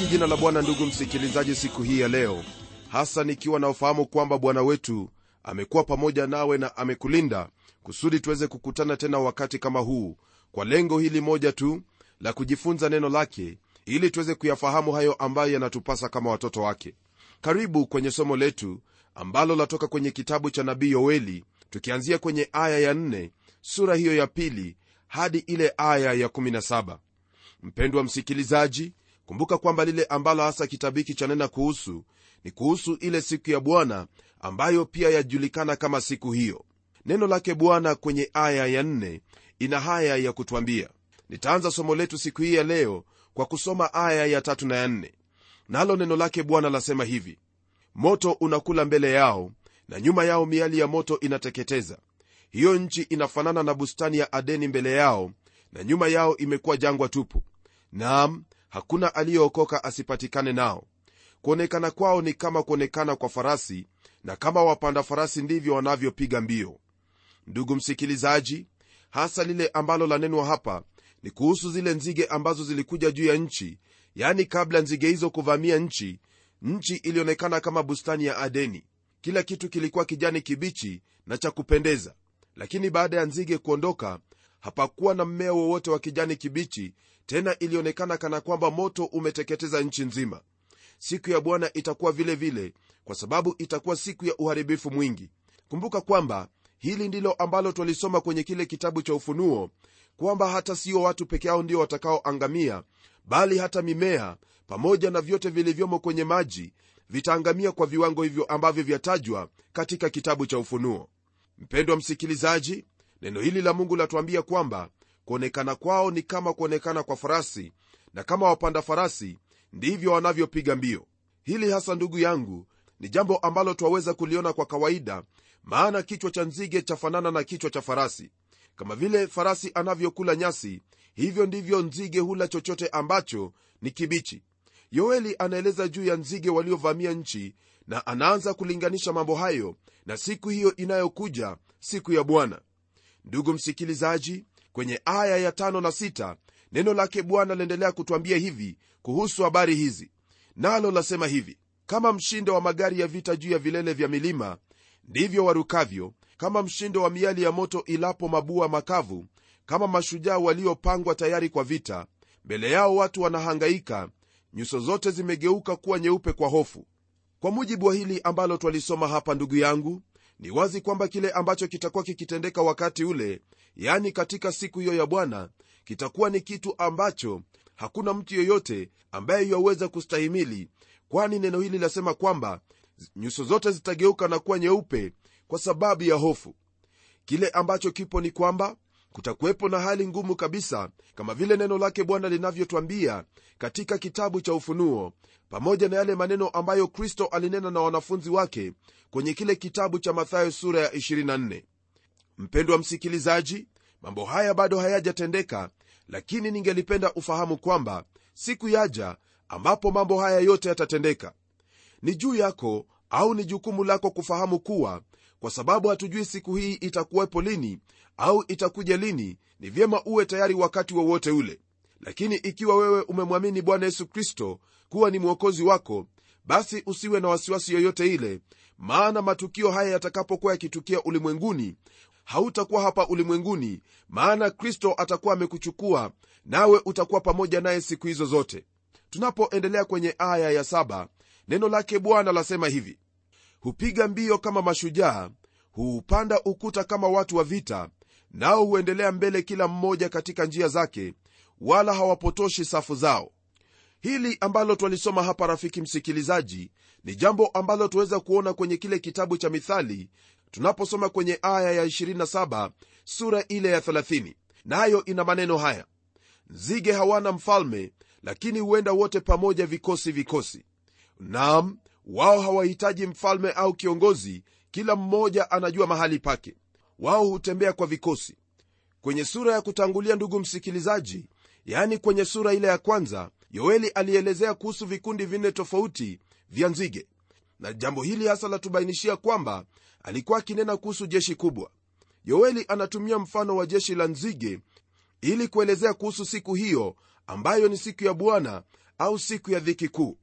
nalibariki jina la bwana ndugu msikilizaji siku hii ya leo hasa nikiwa na ufahamu kwamba bwana wetu amekuwa pamoja nawe na amekulinda kusudi tuweze kukutana tena wakati kama huu kwa lengo hili moja tu la kujifunza neno lake ili tuweze kuyafahamu hayo ambayo yanatupasa kama watoto wake. Karibu kwenye somo letu ambalo latoka kwenye kitabu cha nabii yoeli tukianzia kwenye aya ya 4 sura hiyo ya pili hadi ile aya ya 17 mpendwa msikilizaji kumbuka kwamba lile ambalo hasa kitabu hiki chanena kuhusu ni kuhusu ile siku ya bwana ambayo pia yajulikana kama siku hiyo. Neno lake bwana kwenye aya ya 4 ina haya ya kutwambia. Nitaanza somo letu siku hii ya leo kwa kusoma aya ya tatu na ya nne. Nalo neno lake bwana lasema hivi moto unakula mbele yao na nyuma yao miali ya moto inateketeza. Hiyo nchi inafanana na bustani ya adeni mbele yao na nyuma yao imekuwa jangwa tupu. Naam hakuna aliyeokoka asipatikane nao. Kuonekana kwao ni kama kuonekana kwa farasi na kama wapanda farasi ndivyo wanavyopiga mbio. Ndugu msikilizaji hasa lile ambalo lanenwa hapa ni kuhusu zile nzige ambazo zilikuja juu ya nchi yani kabla nzige hizo kuvamia nchi nchi ilionekana kama bustani ya adeni. Kila kitu kilikuwa kijani kibichi na cha kupendeza. Lakini baada ya nzige kuondoka hapakuwa na mmea wowote wa kijani kibichi tena ilionekana kana kwamba moto umeteketeza nchi nzima. Siku ya bwana itakuwa vile vile kwa sababu itakuwa siku ya uharibifu mwingi. Kumbuka kwamba hili ndilo ambalo twalisoma kwenye kile kitabu cha ufunuo kwamba hata sio watu peke yao ndio watakaoangamia bali hata mimea pamoja na vyote vilivyomo kwenye maji vitaangamia kwa viwango hivyo ambavyo vyatajwa katika kitabu cha ufunuo. Mpendwa msikilizaji neno hili la mungu latuambia kwamba kuonekana kwao ni kama kuonekana kwa farasi na kama wapanda farasi ndivyo wanavyopiga mbio. Hili hasa ndugu yangu ni jambo ambalo twaweza kuliona kwa kawaida maana kichwa cha nzige chafanana na kichwa cha farasi. Kama vile farasi anavyokula nyasi hivyo ndivyo nzige hula chochote ambacho ni kibichi. Yoeli anaeleza juu ya nzige waliovamia nchi na anaanza kulinganisha mambo hayo na siku hiyo inayokuja siku ya bwana ndugu msikilizaji kwenye aya ya tano na sita neno lake bwana laendelea kutwambia hivi kuhusu habari hizi. Nalo lasema hivi kama mshindo wa magari ya vita juu ya vilele vya milima ndivyo warukavyo. Kama mshindo wa miali ya moto ilapo mabua makavu kama mashujaa waliopangwa tayari kwa vita mbele yao watu wanahangaika nyuso zote zimegeuka kuwa nyeupe kwa hofu. Kwa mujibu wa hili ambalo twalisoma hapa ndugu yangu ni wazi kwamba kile ambacho kitakuwa kikitendeka wakati ule yani katika siku hiyo ya bwana kitakuwa ni kitu ambacho hakuna mtu yoyote ambaye yaweza kustahimili kwani neno hili lasema kwamba nyuso zote zitageuka na kuwa nyeupe kwa sababu ya hofu. Kile ambacho kipo ni kwamba kutakuwepo na hali ngumu kabisa kama vile neno lake bwana linavyotwambia katika kitabu cha ufunuo pamoja na yale maneno ambayo kristo alinena na wanafunzi wake kwenye kile kitabu cha mathayo sura ya 24 mpendwa msikilizaji mambo haya bado hayajatendeka lakini ningelipenda ufahamu kwamba siku yaja ambapo mambo haya yote yatatendeka. Ni juu yako au ni jukumu lako kufahamu kuwa kwa sababu hatujui siku hii itakuwepo lini au itakuja lini ni vyema uwe tayari wakati wowote wa ule. Lakini ikiwa wewe umemwamini bwana yesu kristo kuwa ni mwokozi wako basi usiwe na wasiwasi yoyote ile maana matukio haya yatakapokuwa yakitukia ulimwenguni hautakuwa hapa ulimwenguni maana kristo atakuwa amekuchukua nawe utakuwa pamoja naye siku hizo zote. Tunapoendelea kwenye aya ya neno lake bwana lasema hivi hupiga mbio kama mashujaa huupanda ukuta kama watu wa vita nao huendelea mbele kila mmoja katika njia zake wala hawapotoshi safu zao. Hili ambalo twalisoma hapa rafiki msikilizaji ni jambo ambalo tuweza kuona kwenye kile kitabu cha mithali tunaposoma kwenye aya ya 27 sura ile ya 30 nayo na ina maneno haya nzige hawana mfalme lakini huenda wote pamoja vikosi vikosi nam wao hawahitaji mfalme au kiongozi kila mmoja anajua mahali pake. Wao hutembea kwa vikosi. Kwenye sura ya kutangulia ndugu msikilizaji yaani kwenye sura ile ya kwanza yoeli alielezea kuhusu vikundi vinne tofauti vya nzige. Na jambo hili hasa latubainishia kwamba alikuwa akinena kuhusu jeshi kubwa. Yoeli anatumia mfano wa jeshi la nzige ili kuelezea kuhusu siku hiyo ambayo ni siku ya bwana au siku ya dhiki kuu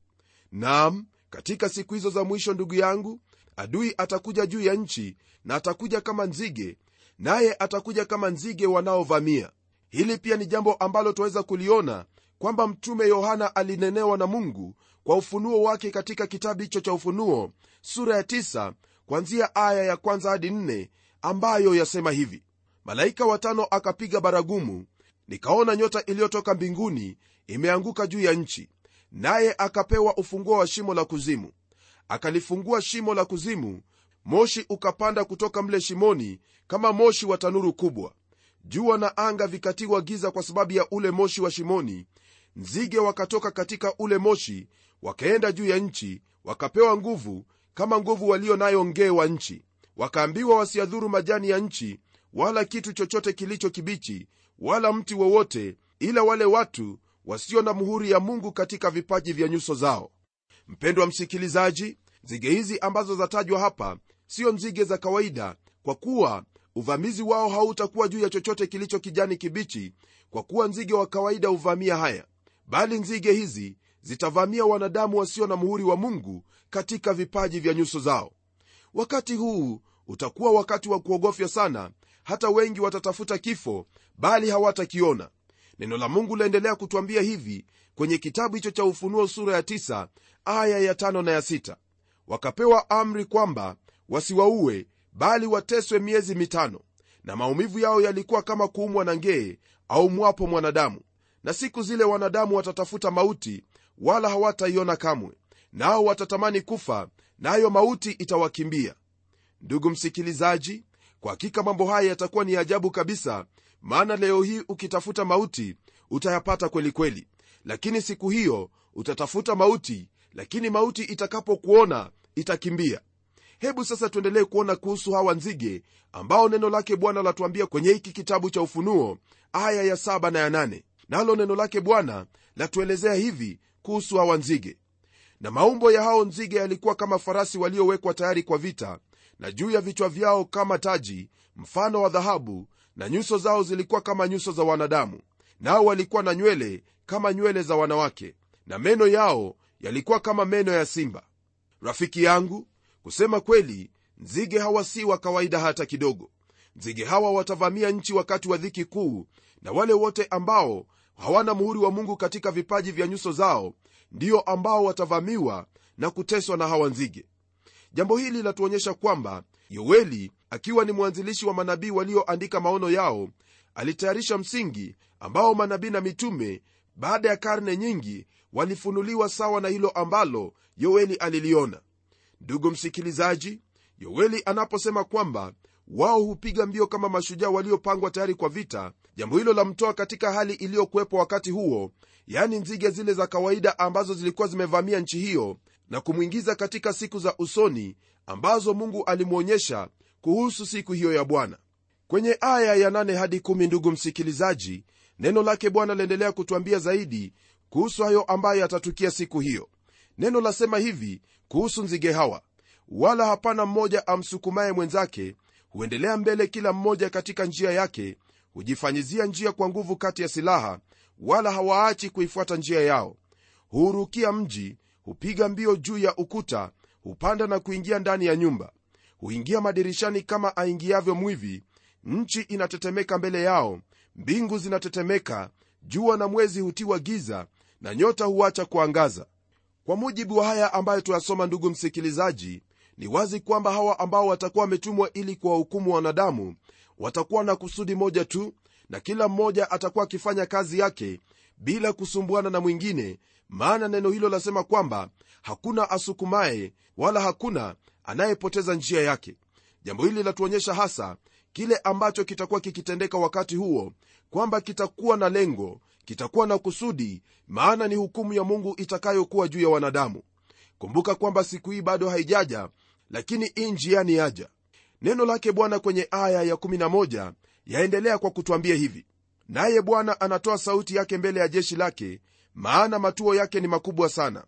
nam katika siku hizo za mwisho ndugu yangu adui atakuja juu ya nchi na atakuja kama nzige naye atakuja kama nzige wanaovamia. Hili pia ni jambo ambalo twaweza kuliona kwamba mtume yohana alinenewa na mungu kwa ufunuo wake katika kitabu hicho cha ufunuo sura ya 9 kwanzia aya ya kwanza hadi 4 ambayo yasema hivi. Malaika watano akapiga baragumu nikaona nyota iliyotoka mbinguni imeanguka juu ya nchi naye akapewa ufunguo wa shimo la kuzimu. Akalifungua shimo la kuzimu moshi ukapanda kutoka mle shimoni kama moshi wa tanuru kubwa. Jua na anga vikatiwa giza kwa sababu ya ule moshi wa shimoni. Nzige wakatoka katika ule moshi wakaenda juu ya nchi wakapewa nguvu kama nguvu walio nayo ngee wa nchi. Wakaambiwa wasiadhuru majani ya nchi wala kitu chochote kilicho kibichi wala mti wowote ila wale watu wasio na muhuri ya mungu katika vipaji vya nyuso zao. Mpendwa msikilizaji nzige hizi ambazo zatajwa hapa siyo nzige za kawaida kwa kuwa uvamizi wao hautakuwa juu ya chochote kilicho kijani kibichi kwa kuwa nzige wa kawaida huvamia haya. Bali nzige hizi zitavamia wanadamu wasio na muhuri wa mungu katika vipaji vya nyuso zao. Wakati huu utakuwa wakati wa kuogofya sana hata wengi watatafuta kifo bali hawatakiona neno la mungu laendelea kutwambia hivi kwenye kitabu hicho cha ufunuo sura ya 9 aya ya 5 na ya 6 wakapewa amri kwamba wasiwaue bali wateswe miezi mitano na maumivu yao yalikuwa kama kuumwa na ngee au mwapo mwanadamu. Na siku zile wanadamu watatafuta mauti wala hawataiona kamwe nao watatamani kufa nayo na mauti itawakimbia. Ndugu msikilizaji kwa hakika mambo haya yatakuwa ni ajabu kabisa maana leo hii ukitafuta mauti utayapata kweli kweli. Lakini siku hiyo utatafuta mauti lakini mauti itakapokuona itakimbia. Hebu sasa tuendelee kuona kuhusu hawa nzige ambao neno lake bwana latuambia kwenye hiki kitabu cha ufunuo aya ya 7 na ya nane. Nalo neno lake bwana latuelezea hivi kuhusu hawa nzige. Na maumbo ya hao nzige yalikuwa kama farasi waliowekwa tayari kwa vita na juu ya vichwa vyao kama taji mfano wa dhahabu na nyuso zao zilikuwa kama nyuso za wanadamu nao walikuwa na nywele kama nywele za wanawake na meno yao yalikuwa kama meno ya simba. Rafiki yangu kusema kweli nzige hawa si wa kawaida hata kidogo. Nzige hawa watavamia nchi wakati wa dhiki kuu na wale wote ambao hawana muhuri wa mungu katika vipaji vya nyuso zao ndio ambao watavamiwa na kuteswa na hawa nzige jambo hili latuonyesha kwamba yoeli akiwa ni mwanzilishi wa manabii walioandika maono yao alitayarisha msingi ambao manabii na mitume baada ya karne nyingi walifunuliwa sawa na hilo ambalo yoeli aliliona. Ndugu msikilizaji yoeli anaposema kwamba wao hupiga mbio kama mashujaa waliopangwa tayari kwa vita jambo hilo lamtoa katika hali iliyokuwepo wakati huo yaani nzige zile za kawaida ambazo zilikuwa zimevamia nchi hiyo na kumwingiza katika siku za usoni ambazo mungu alimwonyesha kuhusu siku hiyo ya bwana. Kwenye aya ya 8 hadi 1 ndugu msikilizaji neno lake bwana laendelea kutwambia zaidi kuhusu hayo ambayo yatatukia siku hiyo. Neno lasema hivi kuhusu nzige hawa. Wala hapana mmoja amsukumaye mwenzake huendelea mbele kila mmoja katika njia yake hujifanyizia njia kwa nguvu kati ya silaha wala hawaachi kuifuata njia yao. Huurukia mji hupiga mbio juu ya ukuta hupanda na kuingia ndani ya nyumba. Huingia madirishani kama aingiavyo mwivi. Nchi inatetemeka mbele yao mbingu zinatetemeka jua na mwezi hutiwa giza na nyota huacha kuangaza. Kwa mujibu wa haya ambayo tuyasoma ndugu msikilizaji ni wazi kwamba hawa ambao watakuwa wametumwa ili kuwahukumu wanadamu watakuwa na kusudi moja tu na kila mmoja atakuwa akifanya kazi yake bila kusumbuana na mwingine maana neno hilo lasema kwamba hakuna asukumaye wala hakuna anayepoteza njia yake. Jambo hili latuonyesha hasa kile ambacho kitakuwa kikitendeka wakati huo kwamba kitakuwa na lengo kitakuwa na kusudi maana ni hukumu ya mungu itakayokuwa juu ya wanadamu. Kumbuka kwamba siku hii bado haijaja lakini ii njiani yaja. Neno lake bwana kwenye aya ya 11 yaendelea kwa kutwambia hivi. Naye bwana anatoa sauti yake mbele ya jeshi lake maana matuo yake ni makubwa sana.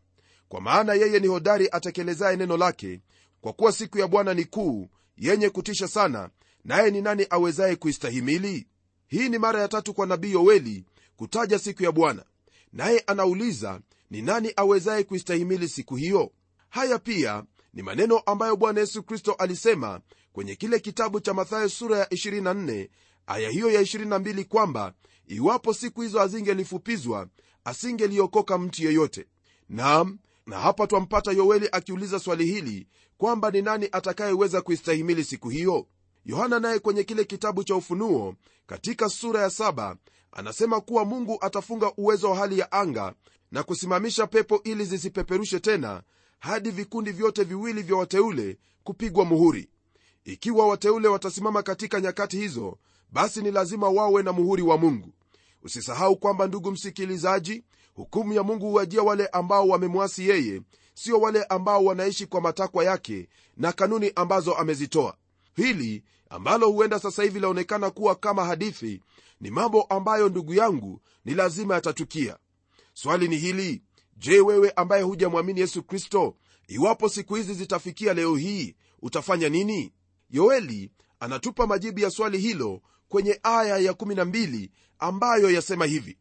Kwa maana yeye ni hodari atekelezaye neno lake kwa kuwa siku ya bwana ni kuu yenye kutisha sana naye ni nani awezaye kuistahimili? Hii ni mara ya tatu kwa nabii yoweli kutaja siku ya bwana. Naye anauliza ni nani awezaye kuistahimili siku hiyo? Haya pia ni maneno ambayo bwana yesu kristo alisema kwenye kile kitabu cha mathayo sura ya 24 aya hiyo ya 22 kwamba iwapo siku hizo hazingelifupizwa asingeliokoka mtu yeyote. Nam na hapa twampata yoeli akiuliza swali hili kwamba ni nani atakayeweza kuistahimili siku hiyo? Yohana naye kwenye kile kitabu cha ufunuo katika sura ya saba anasema kuwa mungu atafunga uwezo wa hali ya anga na kusimamisha pepo ili zisipeperushe tena hadi vikundi vyote viwili vya wateule kupigwa muhuri. Ikiwa wateule watasimama katika nyakati hizo basi ni lazima wawe na muhuri wa mungu usisahau kwamba ndugu msikilizaji hukumu ya mungu huwajia wale ambao wamemwasi yeye sio wale ambao wanaishi kwa matakwa yake na kanuni ambazo amezitoa. Hili ambalo huenda sasa hivi laonekana kuwa kama hadithi ni mambo ambayo ndugu yangu ni lazima yatatukia. Swali ni hili je wewe ambaye hujamwamini yesu kristo iwapo siku hizi zitafikia leo hii utafanya nini? Yoeli anatupa majibu ya swali hilo kwenye aya ya 12 ambayo yasema hivi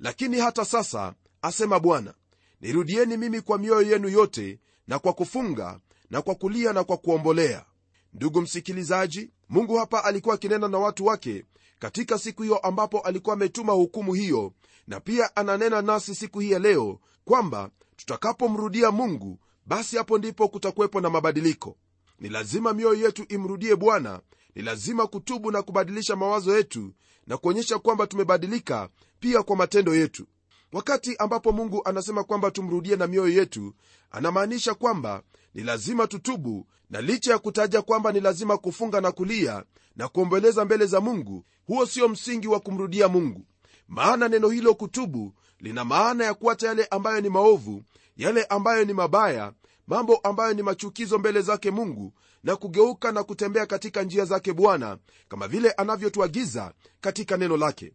lakini hata sasa asema bwana nirudieni mimi kwa mioyo yenu yote na kwa kufunga na kwa kulia na kwa kuombolea. Ndugu msikilizaji mungu hapa alikuwa akinena na watu wake katika siku hiyo ambapo alikuwa ametuma hukumu hiyo na pia ananena nasi siku hii ya leo kwamba tutakapomrudia mungu basi hapo ndipo kutakuwepo na mabadiliko. Ni lazima mioyo yetu imrudie bwana ni lazima kutubu na kubadilisha mawazo yetu na kuonyesha kwamba tumebadilika pia kwa matendo yetu. Wakati ambapo mungu anasema kwamba tumrudie na mioyo yetu anamaanisha kwamba ni lazima tutubu na licha ya kutaja kwamba ni lazima kufunga na kulia na kuombeleza mbele za mungu huo sio msingi wa kumrudia mungu. Maana neno hilo kutubu lina maana ya kuacha yale ambayo ni maovu yale ambayo ni mabaya mambo ambayo ni machukizo mbele zake mungu na kugeuka na kutembea katika njia zake bwana kama vile anavyotuagiza katika neno lake.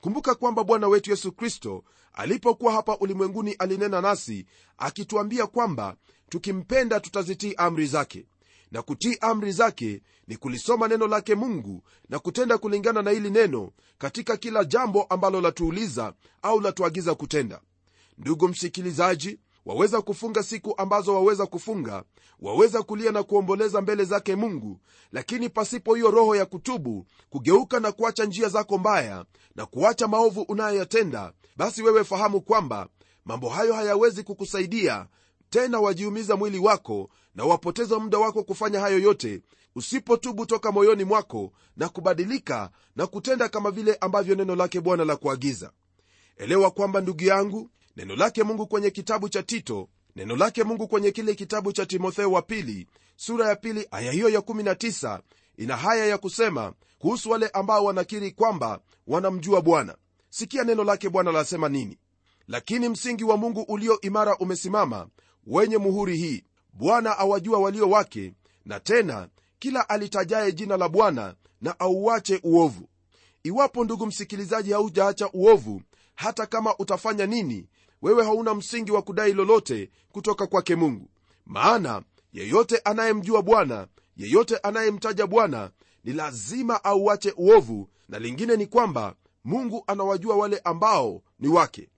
Kumbuka kwamba bwana wetu yesu kristo alipokuwa hapa ulimwenguni alinena nasi akituambia kwamba tukimpenda tutazitii amri zake. Na kutii amri zake ni kulisoma neno lake mungu na kutenda kulingana na hili neno katika kila jambo ambalo latuuliza au latuagiza kutenda. Ndugu msikilizaji waweza kufunga siku ambazo waweza kufunga waweza kulia na kuomboleza mbele zake mungu lakini pasipo hiyo roho ya kutubu kugeuka na kuacha njia zako mbaya na kuacha maovu unayoyatenda basi wewe fahamu kwamba mambo hayo hayawezi kukusaidia tena wajiumiza mwili wako na wapoteza muda wako kufanya hayo yote usipotubu toka moyoni mwako na kubadilika na kutenda kama vile ambavyo neno lake bwana la kuagiza. Elewa kwamba ndugu yangu neno lake mungu kwenye kitabu cha tito neno lake mungu kwenye kile kitabu cha timotheo wa pili sura ya pili aya hiyo ya 19 ina haya ya kusema kuhusu wale ambao wanakiri kwamba wanamjua bwana. Sikia neno lake bwana lasema nini. Lakini msingi wa mungu ulio imara umesimama wenye muhuri hii. Bwana awajua walio wake na tena kila alitajaye jina la bwana na auache uovu. Iwapo ndugu msikilizaji haujaacha uovu hata kama utafanya nini wewe hauna msingi wa kudai lolote kutoka kwake mungu. Maana yeyote anayemjua bwana yeyote anayemtaja bwana ni lazima auache uovu na lingine ni kwamba mungu anawajua wale ambao ni wake.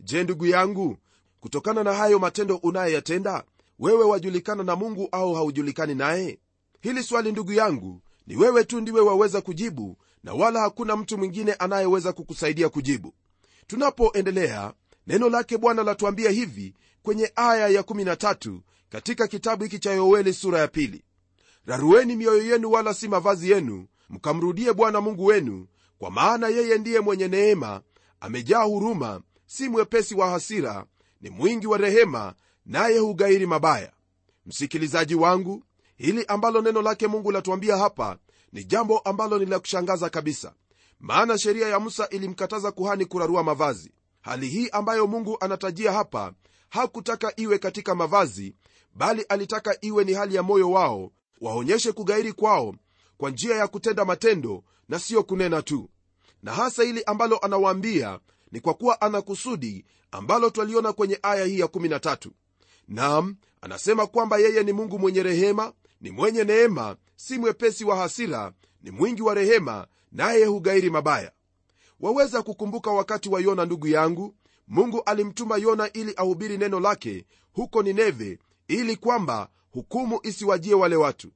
Je ndugu yangu kutokana na hayo matendo unayoyatenda wewe wajulikana na mungu au haujulikani naye? Hili swali ndugu yangu ni wewe tu ndiwe waweza kujibu na wala hakuna mtu mwingine anayeweza kukusaidia kujibu. Tunapoendelea neno lake bwana latuambia hivi kwenye aya ya 13 katika kitabu hiki cha yoeli sura ya pili. Rarueni mioyo yenu wala si mavazi yenu mkamrudie bwana mungu wenu kwa maana yeye ndiye mwenye neema amejaa huruma si mwepesi wa hasira ni mwingi wa rehema naye hugairi mabaya. Msikilizaji wangu hili ambalo neno lake mungu latuambia hapa ni jambo ambalo ni la kushangaza kabisa. Maana sheria ya musa ilimkataza kuhani kurarua mavazi hali hii ambayo mungu anatajia hapa hakutaka iwe katika mavazi bali alitaka iwe ni hali ya moyo wao waonyeshe kugairi kwao kwa njia ya kutenda matendo na siyo kunena tu. Na hasa hili ambalo anawaambia ni kwa kuwa ana kusudi ambalo twaliona kwenye aya hii ya 13 nam anasema kwamba yeye ni mungu mwenye rehema ni mwenye neema si mwepesi wa hasira ni mwingi wa rehema naye hugairi mabaya waweza kukumbuka wakati wa yona ndugu yangu? Mungu alimtuma yona ili ahubiri neno lake huko nineve ili kwamba hukumu isiwajie wale watu.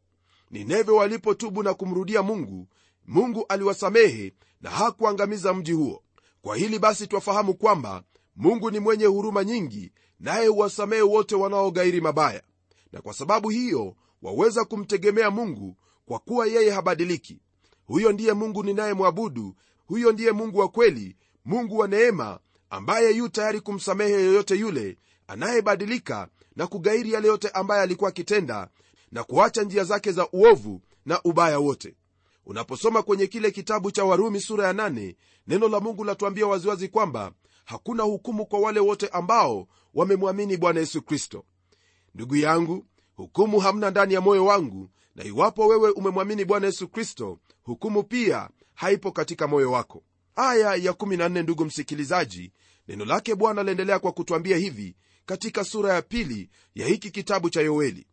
Nineve walipotubu na kumrudia mungu mungu aliwasamehe na hakuangamiza mji huo. Kwa hili basi twafahamu kwamba mungu ni mwenye huruma nyingi naye huwasamehe wote wanaogairi mabaya. Na kwa sababu hiyo waweza kumtegemea mungu kwa kuwa yeye habadiliki. Huyo ndiye mungu ninayemwabudu huyo ndiye mungu wa kweli mungu wa neema ambaye yu tayari kumsamehe yoyote yule anayebadilika na kugairi yale yote ambaye alikuwa akitenda na kuacha njia zake za uovu na ubaya wote. Unaposoma kwenye kile kitabu cha warumi sura ya 8 neno la mungu latuambia waziwazi kwamba hakuna hukumu kwa wale wote ambao wamemwamini bwana yesu kristo. Ndugu yangu hukumu hamna ndani ya moyo wangu na iwapo wewe umemwamini bwana yesu kristo hukumu pia haipo katika moyo wako. Aya ya 14 ndugu msikilizaji neno lake bwana laendelea kwa kutwambia hivi katika sura ya pili ya hiki kitabu cha yoeli.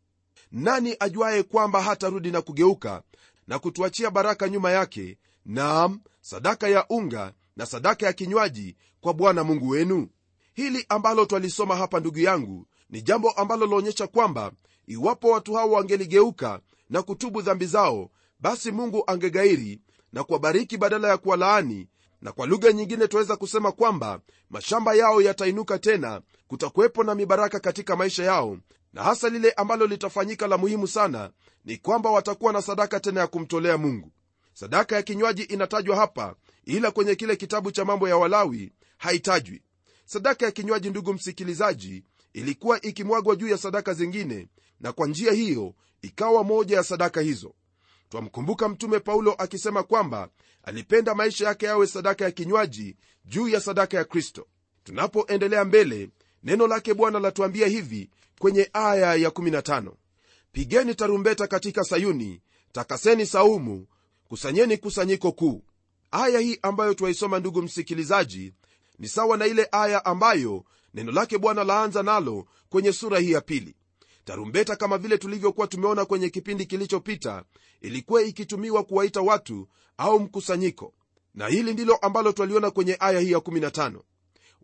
Nani ajuaye kwamba hatarudi na kugeuka na kutuachia baraka nyuma yake naam sadaka ya unga na sadaka ya kinywaji kwa bwana mungu wenu? Hili ambalo twalisoma hapa ndugu yangu ni jambo ambalo laonyesha kwamba iwapo watu hao wangeligeuka na kutubu dhambi zao basi mungu angegairi na kuwabariki badala ya kuwalaani na kwa lugha nyingine twaweza kusema kwamba mashamba yao yatainuka tena kutakuwepo na mibaraka katika maisha yao na hasa lile ambalo litafanyika la muhimu sana ni kwamba watakuwa na sadaka tena ya kumtolea mungu. Sadaka ya kinywaji inatajwa hapa ila kwenye kile kitabu cha mambo ya walawi haitajwi. Sadaka ya kinywaji ndugu msikilizaji ilikuwa ikimwagwa juu ya sadaka zingine na kwa njia hiyo ikawa moja ya sadaka hizo twamkumbuka mtume paulo akisema kwamba alipenda maisha yake yawe sadaka ya kinywaji juu ya sadaka ya kristo. Tunapoendelea mbele neno lake bwana latuambia hivi kwenye aya ya 15 pigeni tarumbeta katika sayuni takaseni saumu kusanyeni kusanyiko kuu. Aya hii ambayo twaisoma ndugu msikilizaji ni sawa na ile aya ambayo neno lake bwana laanza nalo kwenye sura hii ya pili tarumbeta kama vile tulivyokuwa tumeona kwenye kipindi kilichopita ilikuwa ikitumiwa kuwaita watu au mkusanyiko. Na hili ndilo ambalo twaliona kwenye aya hii ya 15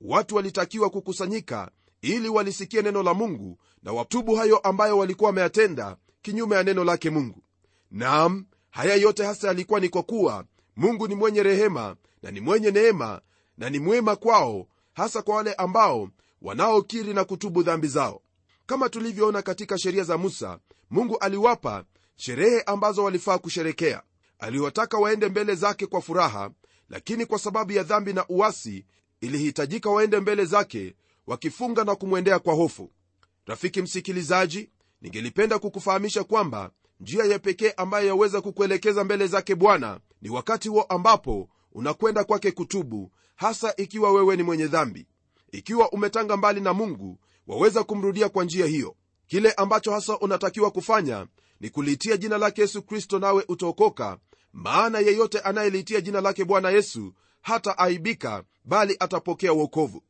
watu walitakiwa kukusanyika ili walisikie neno la mungu na watubu hayo ambayo walikuwa wameyatenda kinyume ya neno lake mungu. Naam haya yote hasa yalikuwa ni kwa kuwa mungu ni mwenye rehema na ni mwenye neema na ni mwema kwao hasa kwa wale ambao wanaokiri na kutubu dhambi zao kama tulivyoona katika sheria za musa mungu aliwapa sherehe ambazo walifaa kusherekea. Aliwataka waende mbele zake kwa furaha lakini kwa sababu ya dhambi na uasi ilihitajika waende mbele zake wakifunga na kumwendea kwa hofu. Rafiki msikilizaji ningelipenda kukufahamisha kwamba njia ya pekee ambayo yaweza kukuelekeza mbele zake bwana ni wakati huo ambapo unakwenda kwake kutubu hasa ikiwa wewe ni mwenye dhambi. Ikiwa umetanga mbali na mungu waweza kumrudia kwa njia hiyo. Kile ambacho hasa unatakiwa kufanya ni kuliitia jina lake yesu kristo nawe utaokoka maana yeyote anayeliitia jina lake bwana yesu hata aibika bali atapokea uokovu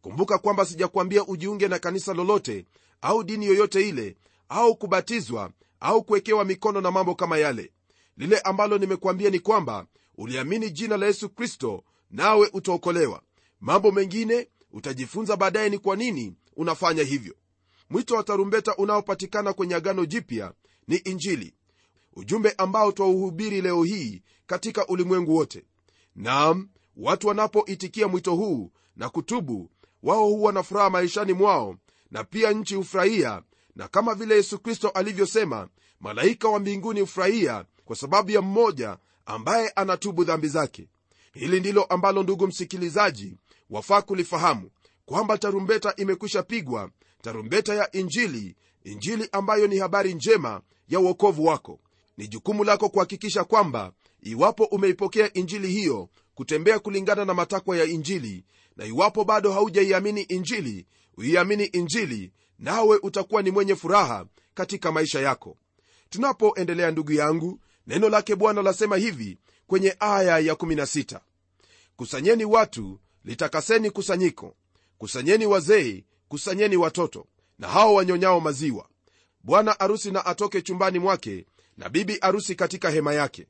kumbuka kwamba sijakwambia ujiunge na kanisa lolote au dini yoyote ile au kubatizwa au kuwekewa mikono na mambo kama yale. Lile ambalo nimekuambia ni kwamba uliamini jina la yesu kristo nawe utaokolewa. Mambo mengine utajifunza baadaye ni kwa nini unafanya hivyo. Mwito wa tarumbeta unaopatikana kwenye agano jipya ni injili ujumbe ambao twauhubiri leo hii katika ulimwengu wote. Nam watu wanapoitikia mwito huu na kutubu wao huwa na furaha maishani mwao na pia nchi hufurahia na kama vile yesu kristo alivyosema malaika wa mbinguni hufurahia kwa sababu ya mmoja ambaye anatubu dhambi zake. Hili ndilo ambalo ndugu msikilizaji wafaa kulifahamu kwamba tarumbeta imekwisha pigwa tarumbeta ya injili injili ambayo ni habari njema ya uokovu wako. Ni jukumu lako kuhakikisha kwamba iwapo umeipokea injili hiyo kutembea kulingana na matakwa ya injili na iwapo bado haujaiamini injili uiamini injili nawe utakuwa ni mwenye furaha katika maisha yako. Tunapoendelea ndugu yangu neno lake bwana lasema hivi kwenye aya ya 16 kusanyeni watu litakaseni kusanyiko kusanyeni wazee kusanyeni watoto na hao wanyonyao maziwa. Bwana arusi na atoke chumbani mwake na bibi arusi katika hema yake.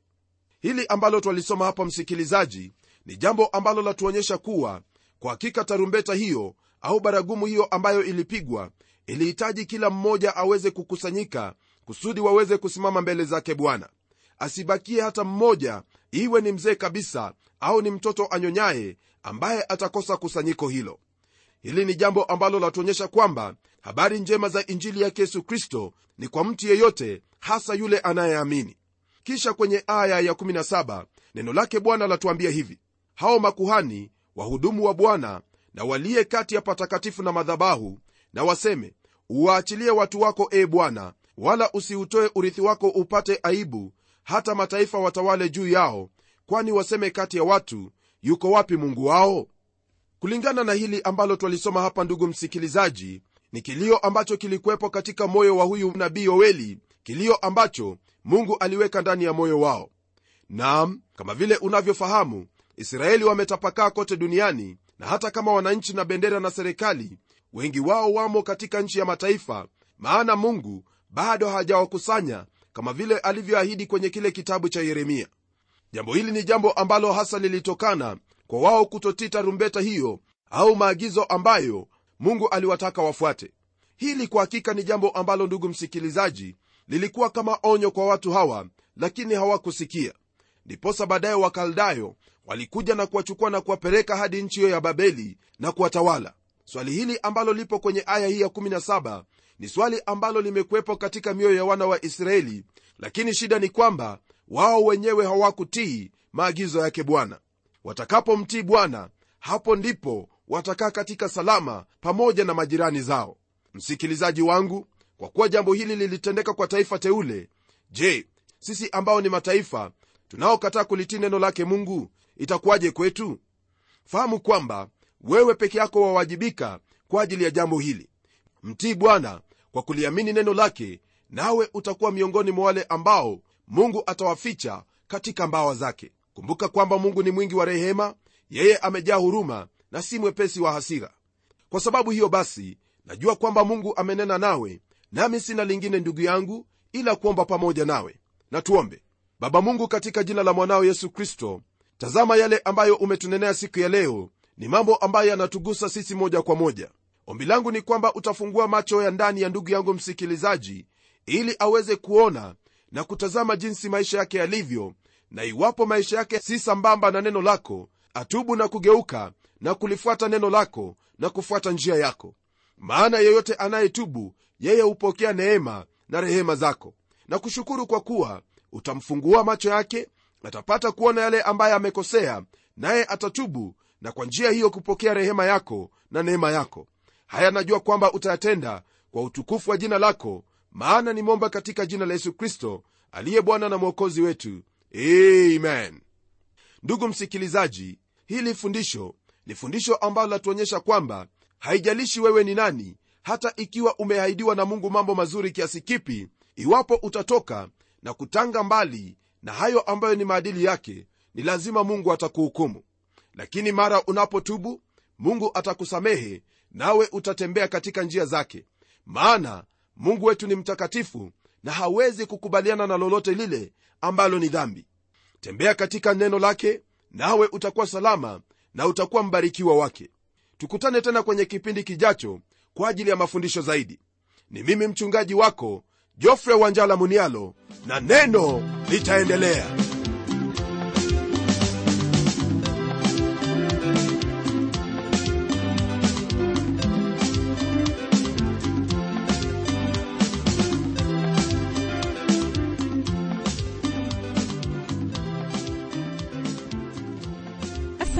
Hili ambalo twalisoma hapa msikilizaji ni jambo ambalo latuonyesha kuwa kwa hakika tarumbeta hiyo au baragumu hiyo ambayo ilipigwa ilihitaji kila mmoja aweze kukusanyika kusudi waweze kusimama mbele zake bwana. Asibakie hata mmoja iwe ni mzee kabisa au ni mtoto anyonyaye ambaye atakosa kusanyiko hilo hili ni jambo ambalo latuonyesha kwamba habari njema za injili yake yesu kristo ni kwa mtu yeyote hasa yule anayeamini. Kisha kwenye aya ya 17 neno lake bwana latuambia hivi hao makuhani wahudumu wa bwana na waliye kati ya patakatifu na madhabahu na waseme uwaachilie watu wako e bwana wala usiutoe urithi wako upate aibu hata mataifa watawale juu yao kwani waseme kati ya watu yuko wapi mungu wao kulingana na hili ambalo twalisoma hapa ndugu msikilizaji ni kilio ambacho kilikuwepo katika moyo wa huyu nabii yoeli kilio ambacho mungu aliweka ndani ya moyo wao. Nam kama vile unavyofahamu israeli wametapakaa kote duniani na hata kama wananchi na bendera na serikali wengi wao wamo katika nchi ya mataifa maana mungu bado hajawakusanya kama vile alivyoahidi kwenye kile kitabu cha yeremia. Jambo hili ni jambo ambalo hasa lilitokana kwa wao kutotii tarumbeta hiyo au maagizo ambayo mungu aliwataka wafuate. Hili kwa hakika ni jambo ambalo ndugu msikilizaji lilikuwa kama onyo kwa watu hawa lakini hawakusikia. Ndiposa baadaye wakaldayo walikuja na kuwachukua na kuwapeleka hadi nchi hiyo ya babeli na kuwatawala. Swali hili ambalo lipo kwenye aya hii ya 17 ni swali ambalo limekuwepo katika mioyo ya wana wa israeli lakini shida ni kwamba wao wenyewe hawakutii maagizo yake bwana watakapomtii bwana hapo ndipo watakaa katika salama pamoja na majirani zao. Msikilizaji wangu kwa kuwa jambo hili lilitendeka kwa taifa teule je sisi ambao ni mataifa tunaokataa kulitii neno lake mungu itakuwaje kwetu? Fahamu kwamba wewe peke yako wawajibika kwa ajili ya jambo hili. Mtii bwana kwa kuliamini neno lake nawe utakuwa miongoni mwa wale ambao mungu atawaficha katika mbawa zake kumbuka kwamba mungu ni mwingi wa rehema yeye amejaa huruma na si mwepesi wa hasira. Kwa sababu hiyo basi najua kwamba mungu amenena nawe nami sina lingine ndugu yangu ila kuomba pamoja nawe. Na tuombe. Baba mungu katika jina la mwanao yesu kristo tazama yale ambayo umetunenea siku ya leo ni mambo ambayo yanatugusa sisi moja kwa moja. Ombi langu ni kwamba utafungua macho ya ndani ya ndugu yangu msikilizaji ili aweze kuona na kutazama jinsi maisha yake yalivyo na iwapo maisha yake si sambamba na neno lako atubu na kugeuka na kulifuata neno lako na kufuata njia yako. Maana yeyote anayetubu yeye hupokea neema na rehema zako. Na kushukuru kwa kuwa utamfungua macho yake atapata kuona yale ambaye amekosea naye atatubu na kwa njia hiyo kupokea rehema yako na neema yako. Haya najua kwamba utayatenda kwa utukufu wa jina lako maana nimomba katika jina la yesu kristo aliye bwana na mwokozi wetu amen. Ndugu msikilizaji hili fundisho ni fundisho ambalo latuonyesha kwamba haijalishi wewe ni nani hata ikiwa umeahidiwa na mungu mambo mazuri kiasi kipi iwapo utatoka na kutanga mbali na hayo ambayo ni maadili yake ni lazima mungu atakuhukumu. Lakini mara unapotubu mungu atakusamehe nawe utatembea katika njia zake. Maana mungu wetu ni mtakatifu na hawezi kukubaliana na lolote lile ambalo ni dhambi. Tembea katika neno lake nawe utakuwa salama na utakuwa mbarikiwa wake. Tukutane tena kwenye kipindi kijacho kwa ajili ya mafundisho zaidi. Ni mimi mchungaji wako jofre wanjala munialo na neno litaendelea